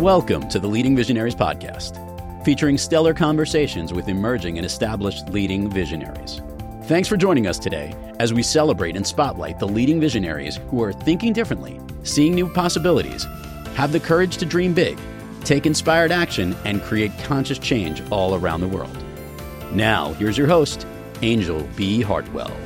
Welcome to the Leading Visionaries Podcast, featuring stellar conversations with emerging and established leading visionaries. Thanks for joining us today as we celebrate and spotlight the leading visionaries who are thinking differently, seeing new possibilities, have the courage to dream big, take inspired action, and create conscious change all around the world. Now, here's your host, Anjel B. Hartwell.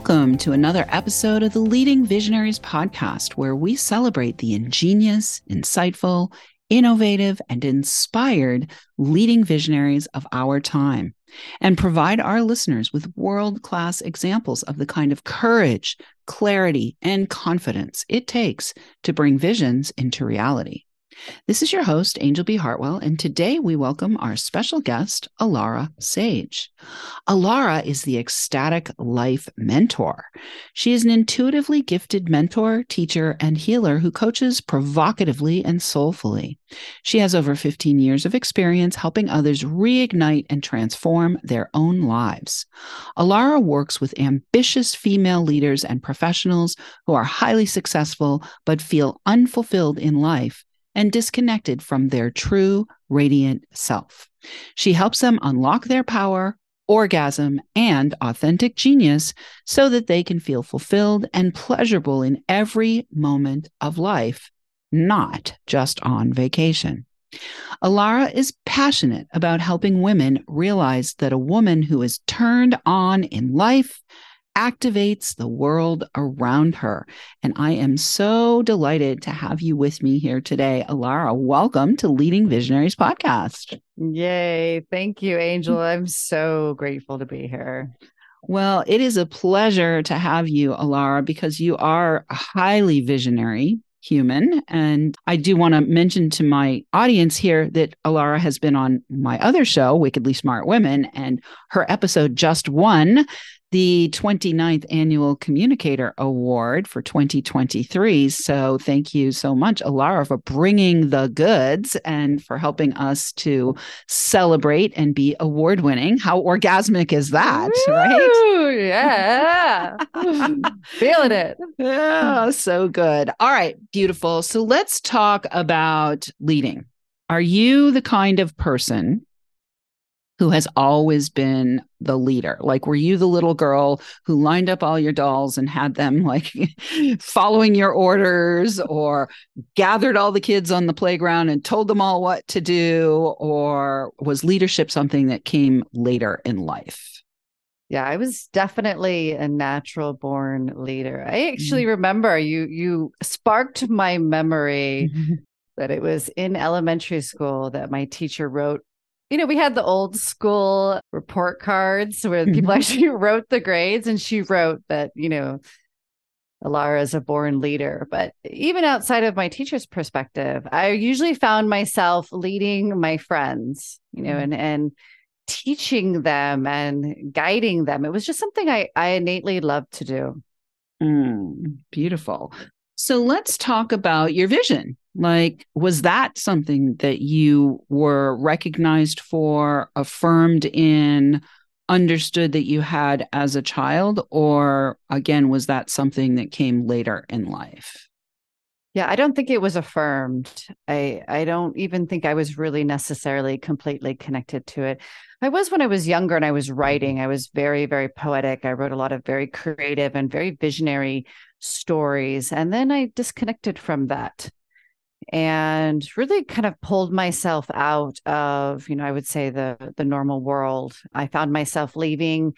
Welcome to another episode of the Leading Visionaries podcast, where we celebrate the ingenious, insightful, innovative, and inspired leading visionaries of our time and provide our listeners with world class examples of the kind of courage, clarity, and confidence it takes to bring visions into reality. This is your host, Anjel B. Hartwell, and today we welcome our special guest, Alara Sage. Alara is the ecstatic life mentor. She is an intuitively gifted mentor, teacher, and healer who coaches provocatively and soulfully. She has over 15 years of experience helping others reignite and transform their own lives. Alara works with ambitious female leaders and professionals who are highly successful but feel unfulfilled in life and disconnected from their true radiant self. She helps them unlock their power, orgasm, and authentic genius so that they can feel fulfilled and pleasurable in every moment of life, not just on vacation. Alara is passionate about helping women realize that a woman who is turned on in life activates the world around her. And I am so delighted to have you with me here today. Alara, welcome to Leading Visionaries podcast. Yay. Thank you, Anjel. I'm so grateful to be here. Well, it is a pleasure to have you, Alara, because you are a highly visionary human. And I do want to mention to my audience here that Alara has been on my other show, Wickedly Smart Women, and her episode just won the 29th Annual Communicator Award for 2023. So thank you so much, Alara, for bringing the goods and for helping us to celebrate and be award winning. How orgasmic is that, Ooh, right? Yeah. Feeling it. Yeah, so good. All right, beautiful. So let's talk about leading. Are you the kind of person who has always been the leader? Like, were you the little girl who lined up all your dolls and had them like following your orders or gathered all the kids on the playground and told them all what to do? Or was leadership something that came later in life? Yeah, I was definitely a natural born leader. I actually mm-hmm. remember you you sparked my memory that it was in elementary school that my teacher wrote you know, we had the old school report cards where people mm-hmm. actually wrote the grades, and she wrote that, you know, Alara is a born leader. But even outside of my teacher's perspective, I usually found myself leading my friends, you know, mm-hmm. and and teaching them and guiding them. It was just something I, I innately loved to do. Mm, beautiful. So let's talk about your vision. Like, was that something that you were recognized for, affirmed in, understood that you had as a child? Or again, was that something that came later in life? Yeah, I don't think it was affirmed. I I don't even think I was really necessarily completely connected to it. I was when I was younger and I was writing. I was very very poetic. I wrote a lot of very creative and very visionary stories and then I disconnected from that and really kind of pulled myself out of you know i would say the the normal world. I found myself leaving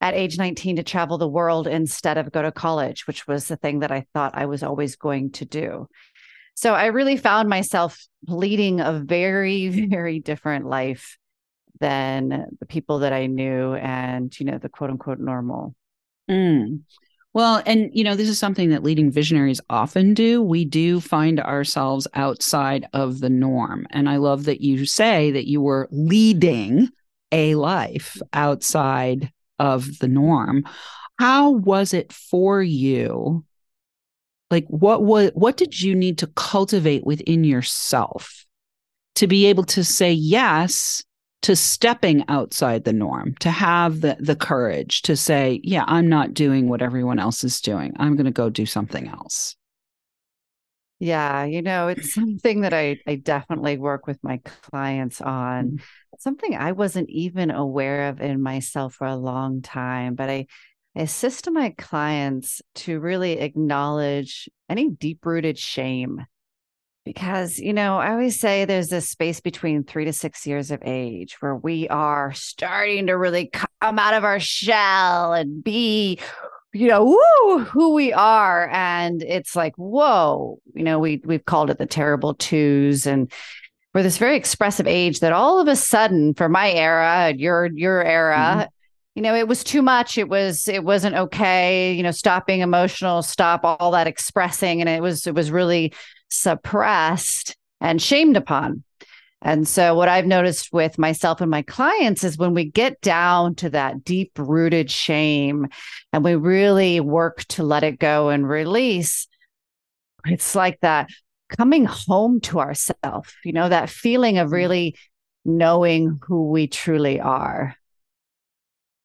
at age 19 to travel the world instead of go to college which was the thing that i thought i was always going to do. So i really found myself leading a very very different life than the people that i knew and you know the quote unquote normal. Mm. Well, and you know, this is something that leading visionaries often do. We do find ourselves outside of the norm. And I love that you say that you were leading a life outside of the norm. How was it for you? Like what was what did you need to cultivate within yourself to be able to say yes to stepping outside the norm, to have the, the courage to say, yeah, I'm not doing what everyone else is doing. I'm going to go do something else. Yeah, you know, it's something that I, I definitely work with my clients on. Mm-hmm. Something I wasn't even aware of in myself for a long time, but I, I assist my clients to really acknowledge any deep rooted shame because, you know, I always say there's this space between three to six years of age where we are starting to really come out of our shell and be, you know, woo, who we are. And it's like, whoa, you know, we we've called it the terrible twos. And we're this very expressive age that all of a sudden, for my era, and your your era, mm-hmm you know it was too much it was it wasn't okay you know stop being emotional stop all that expressing and it was it was really suppressed and shamed upon. And so, what I've noticed with myself and my clients is when we get down to that deep rooted shame and we really work to let it go and release, it's like that coming home to ourselves, you know, that feeling of mm-hmm. really knowing who we truly are.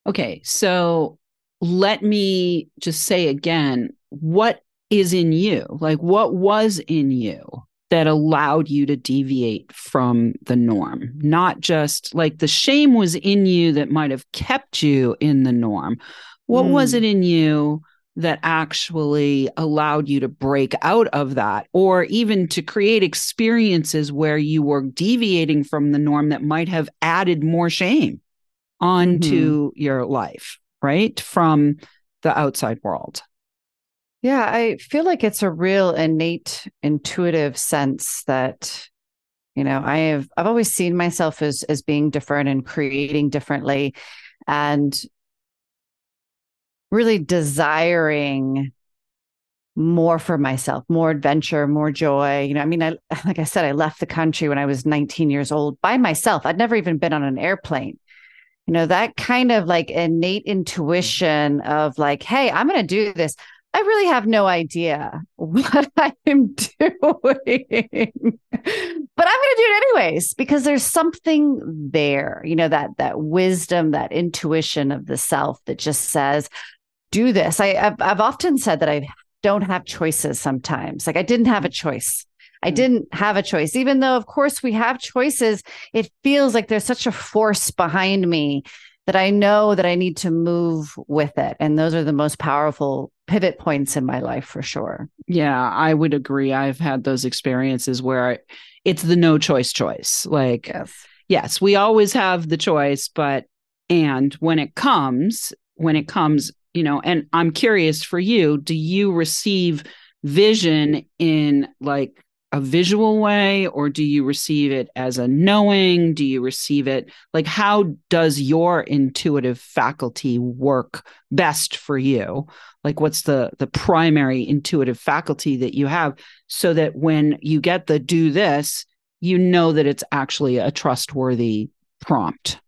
Okay. So, let me just say again what is in you? Like, what was in you that allowed you to deviate from the norm? Not just like the shame was in you that might have kept you in the norm. What mm. was it in you that actually allowed you to break out of that or even to create experiences where you were deviating from the norm that might have added more shame onto mm-hmm. your life, right? From the outside world. Yeah, I feel like it's a real innate intuitive sense that you know, I have I've always seen myself as as being different and creating differently and really desiring more for myself, more adventure, more joy. You know, I mean, I like I said, I left the country when I was 19 years old by myself. I'd never even been on an airplane. You know, that kind of like innate mm-hmm. intuition of like, hey, I'm going to do this. I really have no idea what I am doing, but I'm going to do it anyways because there's something there, you know, that that wisdom, that intuition of the self that just says, "Do this." I, have I've often said that I don't have choices sometimes. Like I didn't have a choice. I hmm. didn't have a choice, even though, of course, we have choices. It feels like there's such a force behind me that I know that I need to move with it. And those are the most powerful pivot points in my life for sure. Yeah, I would agree. I've had those experiences where it's the no choice choice. Like, yes, yes we always have the choice, but, and when it comes, when it comes, you know, and I'm curious for you, do you receive vision in like a visual way or do you receive it as a knowing? Do you receive it? Like how does your intuitive faculty work best for you? Like what's the the primary intuitive faculty that you have so that when you get the do this you know that it's actually a trustworthy prompt?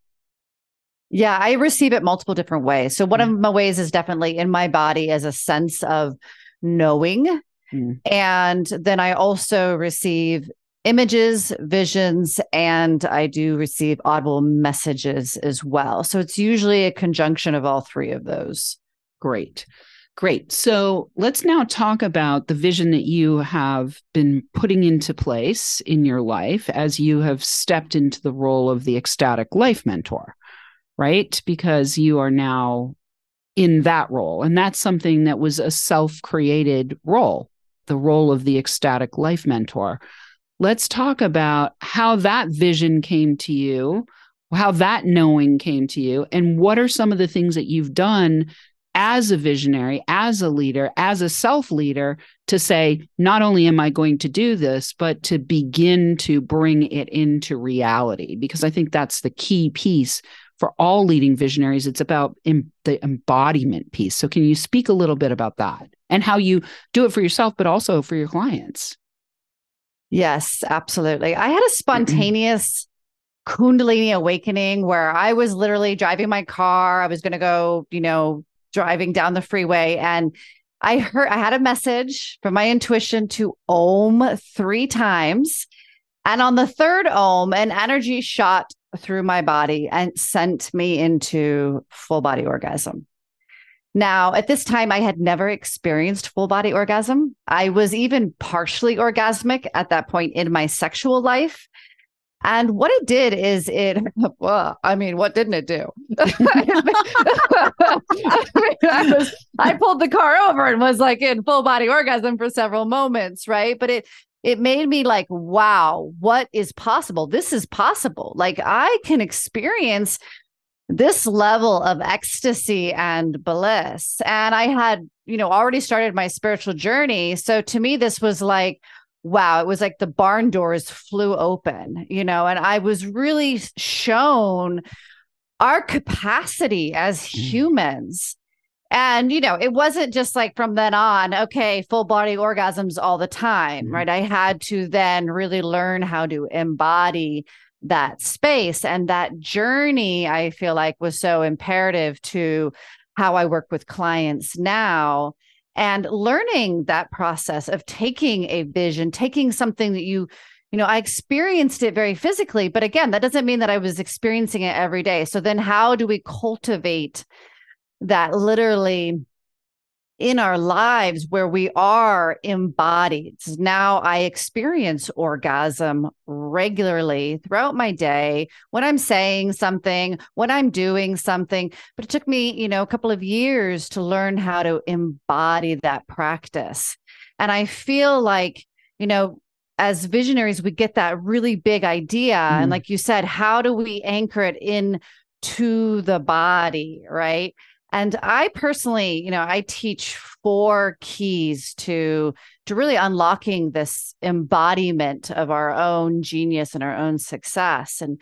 Yeah i receive it multiple different ways. So one mm-hmm. of my ways is definitely in my body as a sense of knowing Mm. And then I also receive images, visions, and I do receive audible messages as well. So it's usually a conjunction of all three of those. Great. Great. So let's now talk about the vision that you have been putting into place in your life as you have stepped into the role of the ecstatic life mentor, right? Because you are now in that role. And that's something that was a self created role the role of the ecstatic life mentor. Let's talk about how that vision came to you, how that knowing came to you, and what are some of the things that you've done as a visionary, as a leader, as a self leader to say, not only am I going to do this, but to begin to bring it into reality. Because I think that's the key piece for all leading visionaries. It's about em- the embodiment piece. So, can you speak a little bit about that? and how you do it for yourself, but also for your clients. Yes, absolutely. I had a mm-hmm. spontaneous Kundalini awakening where I was literally driving my car. I was going to go, you know, driving down the freeway and I heard I had a message from my intuition to om three times. And on the third om, an energy shot through my body and sent me into full body orgasm. Now, at this time, I had never experienced full body orgasm. I was even partially orgasmic at that point in my sexual life. And what it did is it, well, I mean, what didn't it do? I, mean, I, was, I pulled the car over and was like in full body orgasm for several moments, right? But it, it made me like, wow, what is possible? This is possible. Like I can experience this level of ecstasy and bliss. And I had, you know, already started my spiritual journey. So to me, this was like, wow, it was like the barn doors flew open, you know, and I was really shown our capacity as mm. humans. And, you know, it wasn't just like from then on, okay, full body orgasms all the time, mm-hmm. right? I had to then really learn how to embody that space. And that journey, I feel like, was so imperative to how I work with clients now and learning that process of taking a vision, taking something that you, you know, I experienced it very physically, but again, that doesn't mean that I was experiencing it every day. So then how do we cultivate that literally in our lives where we are embodied. Now I experience orgasm regularly throughout my day when I'm saying something, when I'm doing something. But it took me, you know, a couple of years to learn how to embody that practice. And I feel like, you know, as visionaries, we get that really big idea. Mm. And like you said, how do we anchor it in to the body, right? And I personally, you know, I teach four keys to to really unlocking this embodiment of our own genius and our own success. And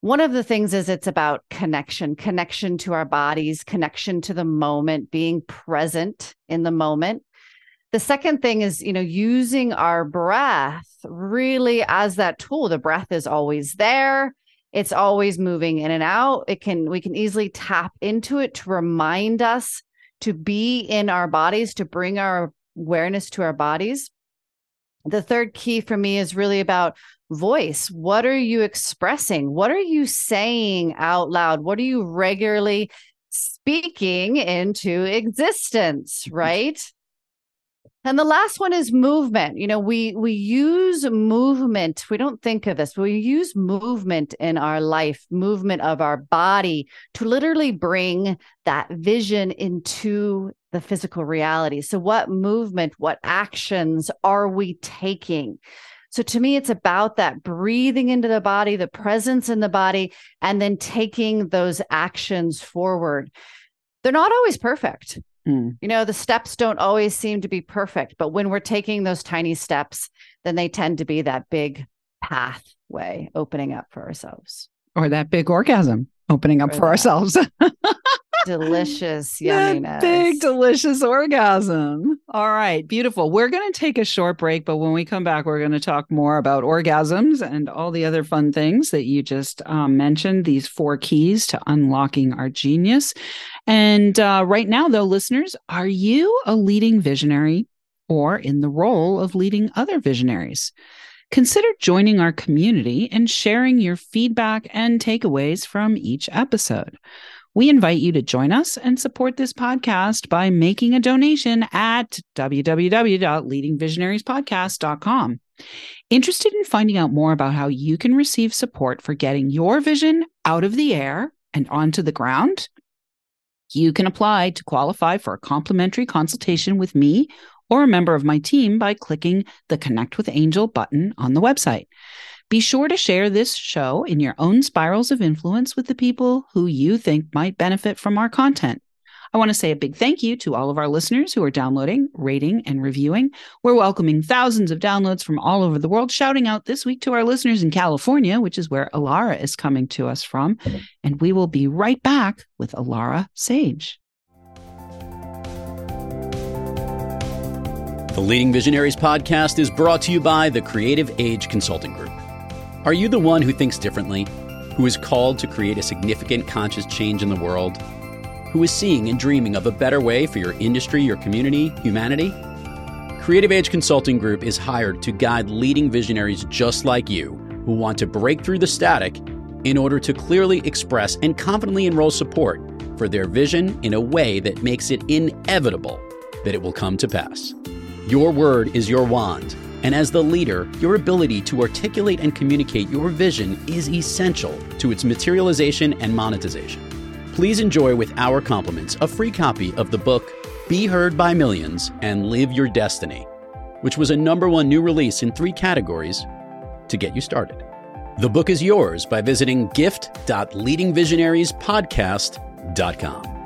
one of the things is it's about connection, connection to our bodies, connection to the moment, being present in the moment. The second thing is, you know, using our breath really as that tool. The breath is always there it's always moving in and out. It can we can easily tap into it to remind us to be in our bodies to bring our awareness to our bodies. The third key for me is really about voice. What are you expressing? What are you saying out loud? What are you regularly speaking into existence right and the last one is movement. You know, we we use movement. We don't think of this. We use movement in our life, movement of our body to literally bring that vision into the physical reality. So what movement, what actions are we taking? So to me, it's about that breathing into the body, the presence in the body, and then taking those actions forward. They're not always perfect. Mm. You know, the steps don't always seem to be perfect, but when we're taking those tiny steps, then they tend to be that big pathway opening up for ourselves. Or that big orgasm opening up or for that. ourselves. delicious yumminess. big delicious orgasm. All right, beautiful. We're going to take a short break, but when we come back, we're going to talk more about orgasms and all the other fun things that you just um, mentioned. These four keys to unlocking our genius. And uh, right now, though, listeners, are you a leading visionary or in the role of leading other visionaries? Consider joining our community and sharing your feedback and takeaways from each episode. We invite you to join us and support this podcast by making a donation at www.leadingvisionariespodcast.com. Interested in finding out more about how you can receive support for getting your vision out of the air and onto the ground? You can apply to qualify for a complimentary consultation with me or a member of my team by clicking the Connect with Anjel button on the website. Be sure to share this show in your own spirals of influence with the people who you think might benefit from our content. I want to say a big thank you to all of our listeners who are downloading, rating, and reviewing. We're welcoming thousands of downloads from all over the world, shouting out this week to our listeners in California, which is where Alara is coming to us from. And we will be right back with Alara Sage. The Leading Visionaries podcast is brought to you by the Creative Age Consulting Group. Are you the one who thinks differently? Who is called to create a significant conscious change in the world? Who is seeing and dreaming of a better way for your industry, your community, humanity? Creative Age Consulting Group is hired to guide leading visionaries just like you who want to break through the static in order to clearly express and confidently enroll support for their vision in a way that makes it inevitable that it will come to pass. Your word is your wand, and as the leader, your ability to articulate and communicate your vision is essential to its materialization and monetization. Please enjoy with our compliments a free copy of the book Be Heard by Millions and Live Your Destiny, which was a number one new release in three categories to get you started. The book is yours by visiting gift.leadingvisionariespodcast.com.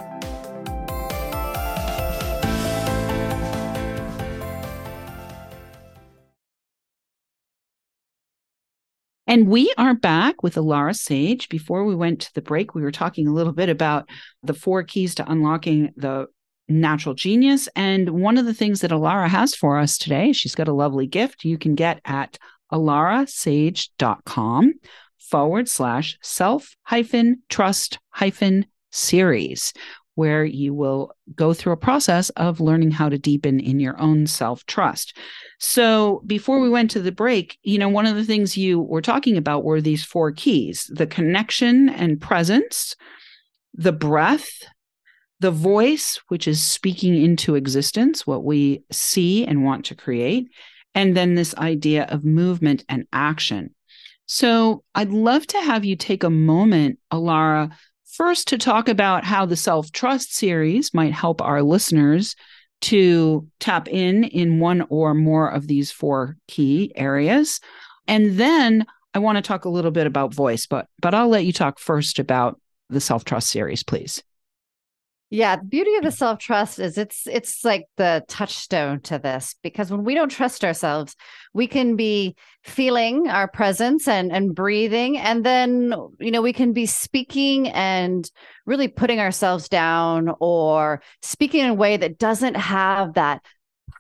And we are back with Alara Sage. Before we went to the break, we were talking a little bit about the four keys to unlocking the natural genius. And one of the things that Alara has for us today, she's got a lovely gift you can get at alarasage.com forward slash self hyphen trust hyphen series, where you will go through a process of learning how to deepen in your own self trust. So before we went to the break, you know, one of the things you were talking about were these four keys the connection and presence, the breath, the voice, which is speaking into existence what we see and want to create, and then this idea of movement and action. So I'd love to have you take a moment, Alara, first to talk about how the self trust series might help our listeners to tap in in one or more of these four key areas. And then I want to talk a little bit about voice, but but I'll let you talk first about the self trust series, please. Yeah, the beauty of the self trust is it's it's like the touchstone to this because when we don't trust ourselves, we can be feeling our presence and and breathing, and then you know we can be speaking and really putting ourselves down or speaking in a way that doesn't have that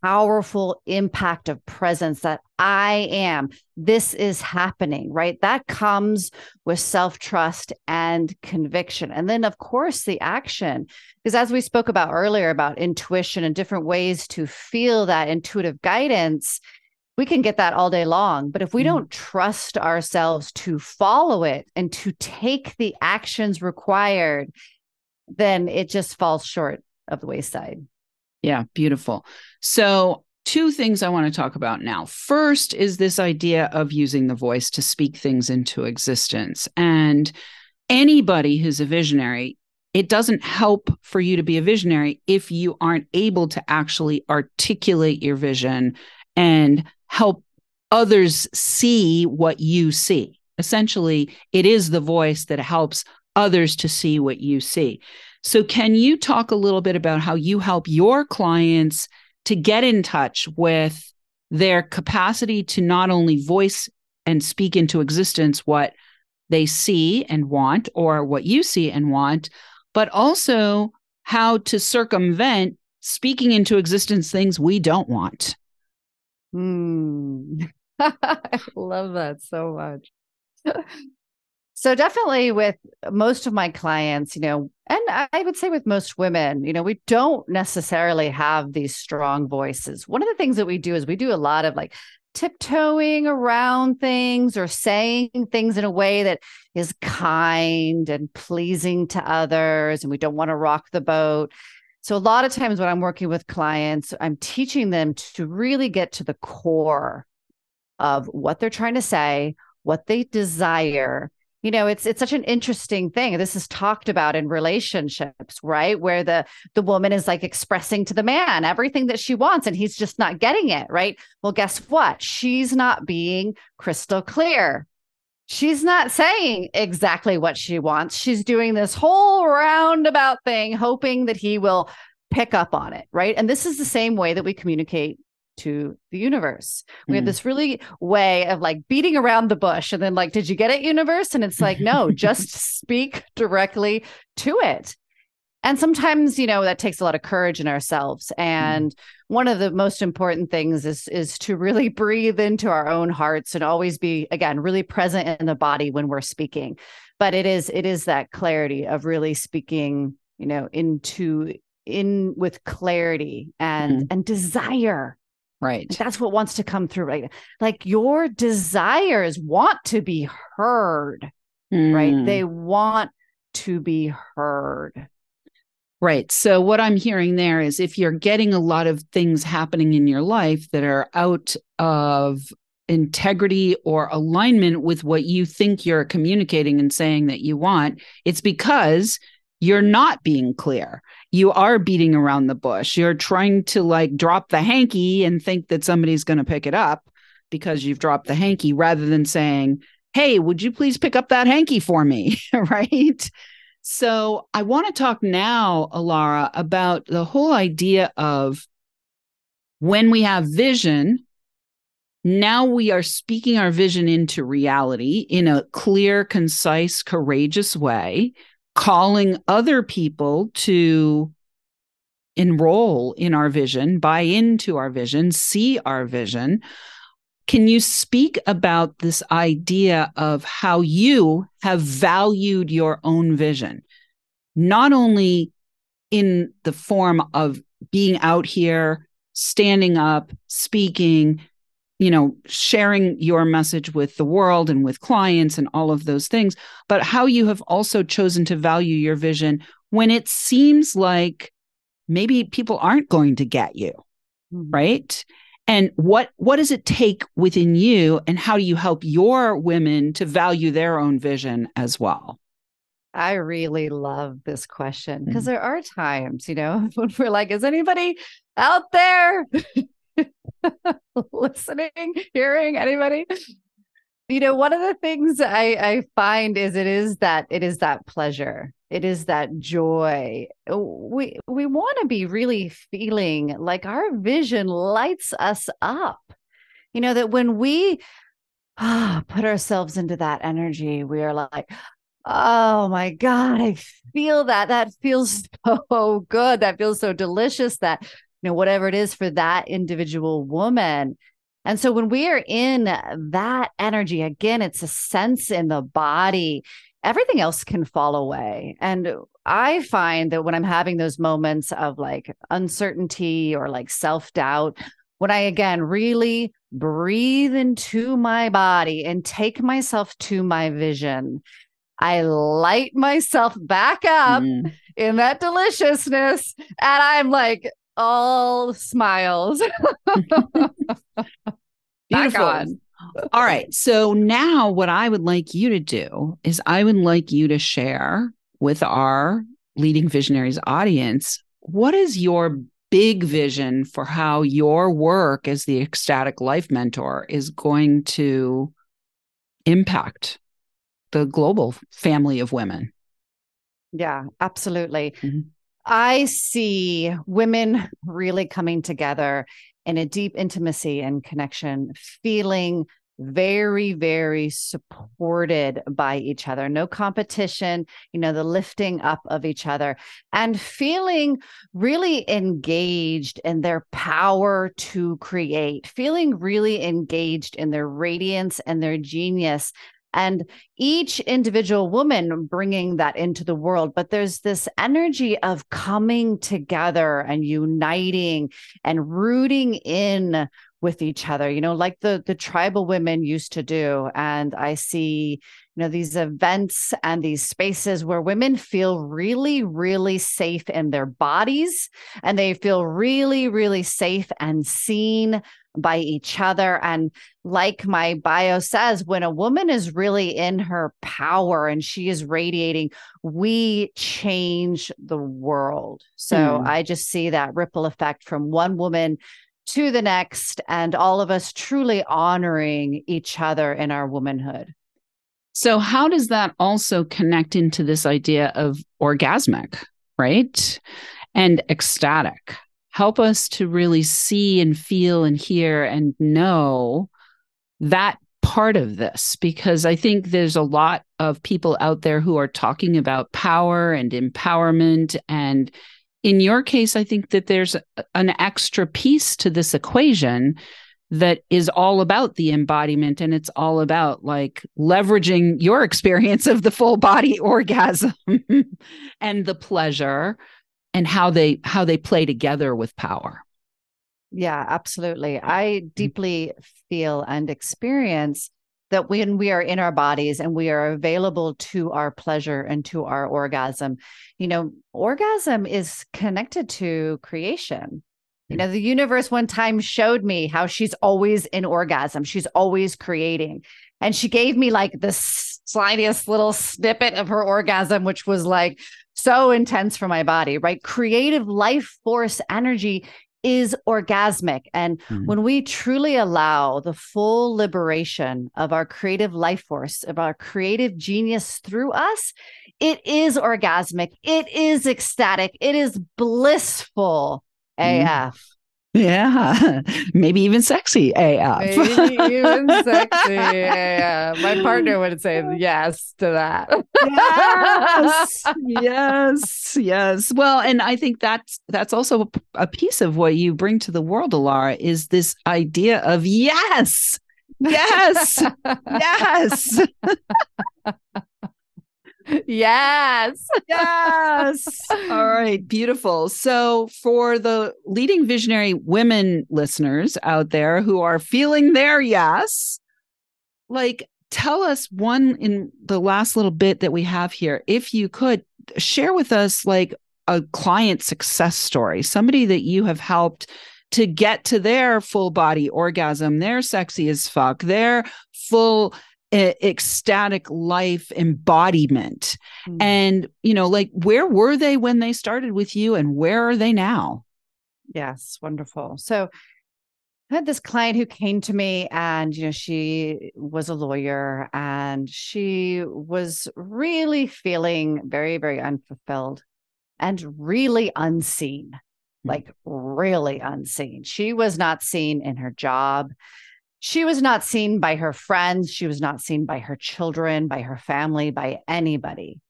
powerful impact of presence that I am. This is happening, right? That comes with self trust and conviction. And then, of course, the action. Because as we spoke about earlier about intuition and different ways to feel that intuitive guidance, we can get that all day long. But if we mm-hmm. don't trust ourselves to follow it and to take the actions required, then it just falls short of the wayside. Yeah, beautiful. So, two things I want to talk about now. First is this idea of using the voice to speak things into existence. And anybody who's a visionary, it doesn't help for you to be a visionary if you aren't able to actually articulate your vision and help others see what you see. Essentially, it is the voice that helps others to see what you see. So, can you talk a little bit about how you help your clients to get in touch with their capacity to not only voice and speak into existence what they see and want, or what you see and want, but also how to circumvent speaking into existence things we don't want? Hmm. I love that so much. So definitely with most of my clients, you know, and I would say with most women, you know, we don't necessarily have these strong voices. One of the things that we do is we do a lot of like tiptoeing around things or saying things in a way that is kind and pleasing to others and we don't want to rock the boat. So a lot of times when I'm working with clients, I'm teaching them to really get to the core of what they're trying to say, what they desire, you know it's it's such an interesting thing. This is talked about in relationships right? Where the the woman is like expressing to the man everything that she wants and he's just not getting it right? Well guess what? She's not being crystal clear. She's not saying exactly what she wants. She's doing this whole roundabout thing hoping that he will pick up on it right? And this is the same way that we communicate to the universe. We mm. have this really way of like beating around the bush and then like, did you get it, universe? And it's like, no, just speak directly to it. And sometimes, you know, that takes a lot of courage in ourselves. Mm. And mm. one of the most important things is is to really breathe into our own hearts and always be again really present in the body when we're speaking. But it is it is that clarity of really speaking, you know, into in with clarity and mm. and desire Right. That's what wants to come through, right? Like your desires want to be heard. mm. right? They want to be heard. Right. So, what I'm hearing there is if you're getting a lot of things happening in your life that are out of integrity or alignment with what you think you're communicating and saying that you want, it's because you're not being clear. You are beating around the bush. You're trying to like drop the hanky and think that somebody's going to pick it up because you've dropped the hanky rather than saying, Hey, would you please pick up that hanky for me? right. So I want to talk now, Alara, about the whole idea of when we have vision, now we are speaking our vision into reality in a clear, concise, courageous way, calling other people to enroll in our vision, buy into our vision, see our vision. Can you speak about this idea of how you have valued your own vision, not only in the form of being out here, standing up, speaking, you know, sharing your message with the world and with clients and all of those things, but how you have also chosen to value your vision when it seems like maybe people aren't going to get you. Mm-hmm. Right. And what what does it take within you and how do you help your women to value their own vision as well? I really love this question because mm-hmm. there are times, you know, when we're like, is anybody out there listening, hearing anybody? You know, one of the things I, I find is it is that it is that pleasure. It is that joy. We we want to be really feeling like our vision lights us up. You know, that when we ah, put ourselves into that energy, we are like, oh my God, I feel that. That feels so good. That feels so delicious. That you know, whatever it is for that individual woman. And so when we are in that energy, again, it's a sense in the body, everything else can fall away. And I find that when I'm having those moments of like uncertainty or like self doubt, when I again really breathe into my body and take myself to my vision, I light myself back up mm. in that deliciousness. And I'm like, all smiles. Beautiful. All right. So now what I would like you to do is I would like you to share with our leading visionaries audience what is your big vision for how your work as the ecstatic life mentor is going to impact the global family of women. Yeah, absolutely. Mm-hmm. I see women really coming together in a deep intimacy and connection, feeling very, very supported by each other. No competition, you know, the lifting up of each other and feeling really engaged in their power to create, feeling really engaged in their radiance and their genius and each individual woman bringing that into the world. But there's this energy of coming together and uniting and rooting in with each other you know like the the tribal women used to do. And i see you know these events and these spaces where women feel really really safe in their bodies and they feel really really safe and seen by each other. And like my bio says, when a woman is really in her power and she is radiating, we change the world. So mm. I just see that ripple effect from one woman to the next, and all of us truly honoring each other in our womanhood. So, how does that also connect into this idea of orgasmic, right? And ecstatic? Help us to really see and feel and hear and know that part of this because I think there's a lot of people out there who are talking about power and empowerment. And in your case, I think that there's an extra piece to this equation that is all about the embodiment and it's all about like leveraging your experience of the full body orgasm and the pleasure and how they how they play together with power yeah absolutely i mm-hmm. deeply feel and experience that when we are in our bodies and we are available to our pleasure and to our orgasm, you know, orgasm is connected to creation. You know, the universe one time showed me how she's always in orgasm. She's always creating. And she gave me like the slightest little snippet of her orgasm, which was like so intense for my body, right? Creative life force energy is orgasmic. And mm-hmm. when we truly allow the full liberation of our creative life force, of our creative genius through us, it is orgasmic. It is ecstatic. It is blissful mm-hmm. AF. Yeah, maybe even sexy AF. Maybe even sexy AF. My partner would say yes to that. yes, yes, yes. Well, and I think that's that's also a piece of what you bring to the world, Alara, is this idea of yes, yes, yes. Yes. yes. All right. Beautiful. So, for the leading visionary women listeners out there who are feeling their yes, like tell us one in the last little bit that we have here, if you could share with us like a client success story, somebody that you have helped to get to their full body orgasm, their sexy as fuck, their full ecstatic life embodiment. Mm. and you know like where were they when they started with you and where are they now? Yes wonderful. So I had this client who came to me and you know she was a lawyer and she was really feeling very very unfulfilled and really unseen mm. like really unseen. She was not seen in her job she was not seen by her friends. She was not seen by her children, by her family, by anybody.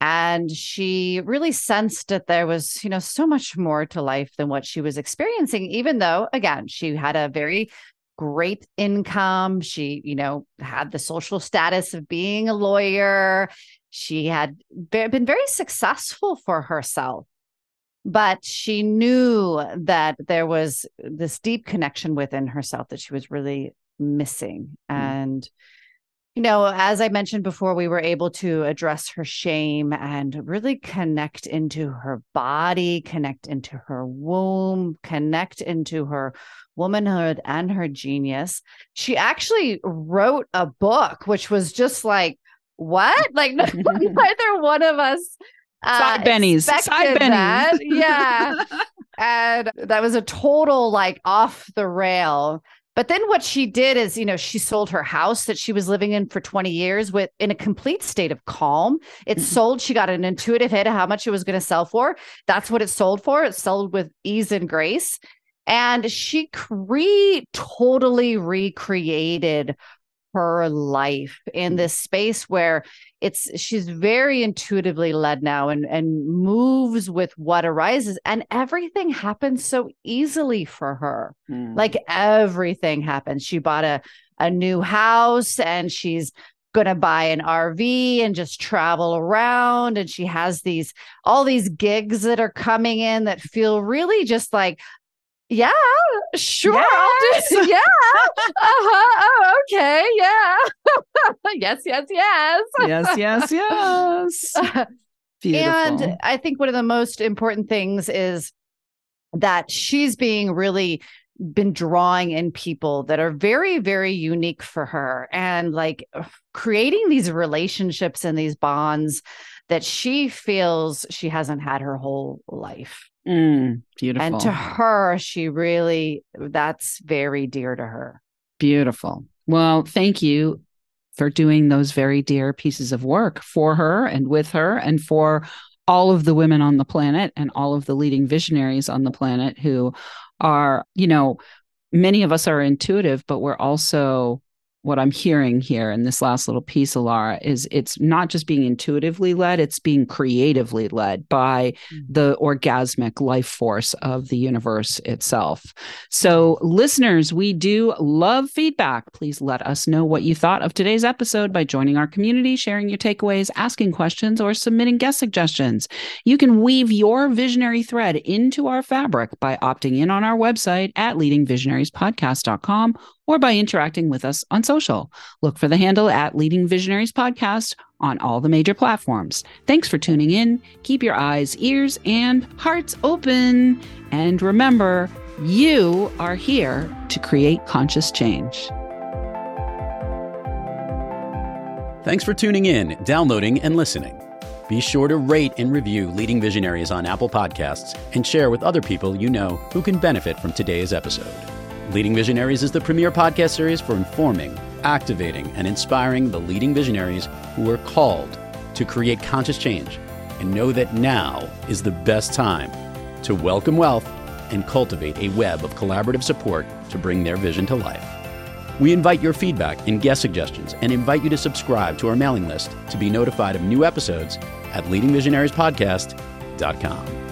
And she really sensed that there was, you know, so much more to life than what she was experiencing, even though, again, she had a very great income. She, you know, had the social status of being a lawyer. She had been very successful for herself but she knew that there was this deep connection within herself that she was really missing. Mm. and you know as i mentioned before we were able to address her shame and really connect into her body connect into her womb connect into her womanhood and her genius. She actually wrote a book which was just like what? Like neither one of us Side uh, bennies. Side bennies. Yeah. and that was a total like off the rail. But then what she did is, you know, she sold her house that she was living in for 20 years with in a complete state of calm. It mm-hmm. sold, she got an intuitive hit of how much it was going to sell for. That's what it sold for. It sold with ease and grace. And she re totally recreated her life in mm-hmm. this space where it's she's very intuitively led now and and moves with what arises and everything happens so easily for her mm. like everything happens she bought a a new house and she's going to buy an RV and just travel around and she has these all these gigs that are coming in that feel really just like yeah, sure. Yes. I'll do. Yeah. uh-huh. Oh, okay. Yeah. yes, yes, yes. yes, yes, yes. Beautiful. And I think one of the most important things is that she's being really been drawing in people that are very very unique for her and like creating these relationships and these bonds that she feels she hasn't had her whole life Mm, beautiful. And to her, she really, that's very dear to her. Beautiful. Well, thank you for doing those very dear pieces of work for her and with her and for all of the women on the planet and all of the leading visionaries on the planet who are, you know, many of us are intuitive, but we're also what I'm hearing here in this last little piece, Alara, is it's not just being intuitively led, it's being creatively led by mm-hmm. the orgasmic life force of the universe itself. So, listeners, we do love feedback. Please let us know what you thought of today's episode by joining our community, sharing your takeaways, asking questions, or submitting guest suggestions. You can weave your visionary thread into our fabric by opting in on our website at leadingvisionariespodcast.com or by interacting with us on social. Look for the handle at Leading Visionaries Podcast on all the major platforms. Thanks for tuning in. Keep your eyes, ears, and hearts open. And remember, you are here to create conscious change. Thanks for tuning in, downloading, and listening. Be sure to rate and review Leading Visionaries on Apple Podcasts and share with other people you know who can benefit from today's episode. Leading Visionaries is the premier podcast series for informing, activating, and inspiring the leading visionaries who are called to create conscious change and know that now is the best time to welcome wealth and cultivate a web of collaborative support to bring their vision to life. We invite your feedback and guest suggestions and invite you to subscribe to our mailing list to be notified of new episodes at leadingvisionariespodcast.com.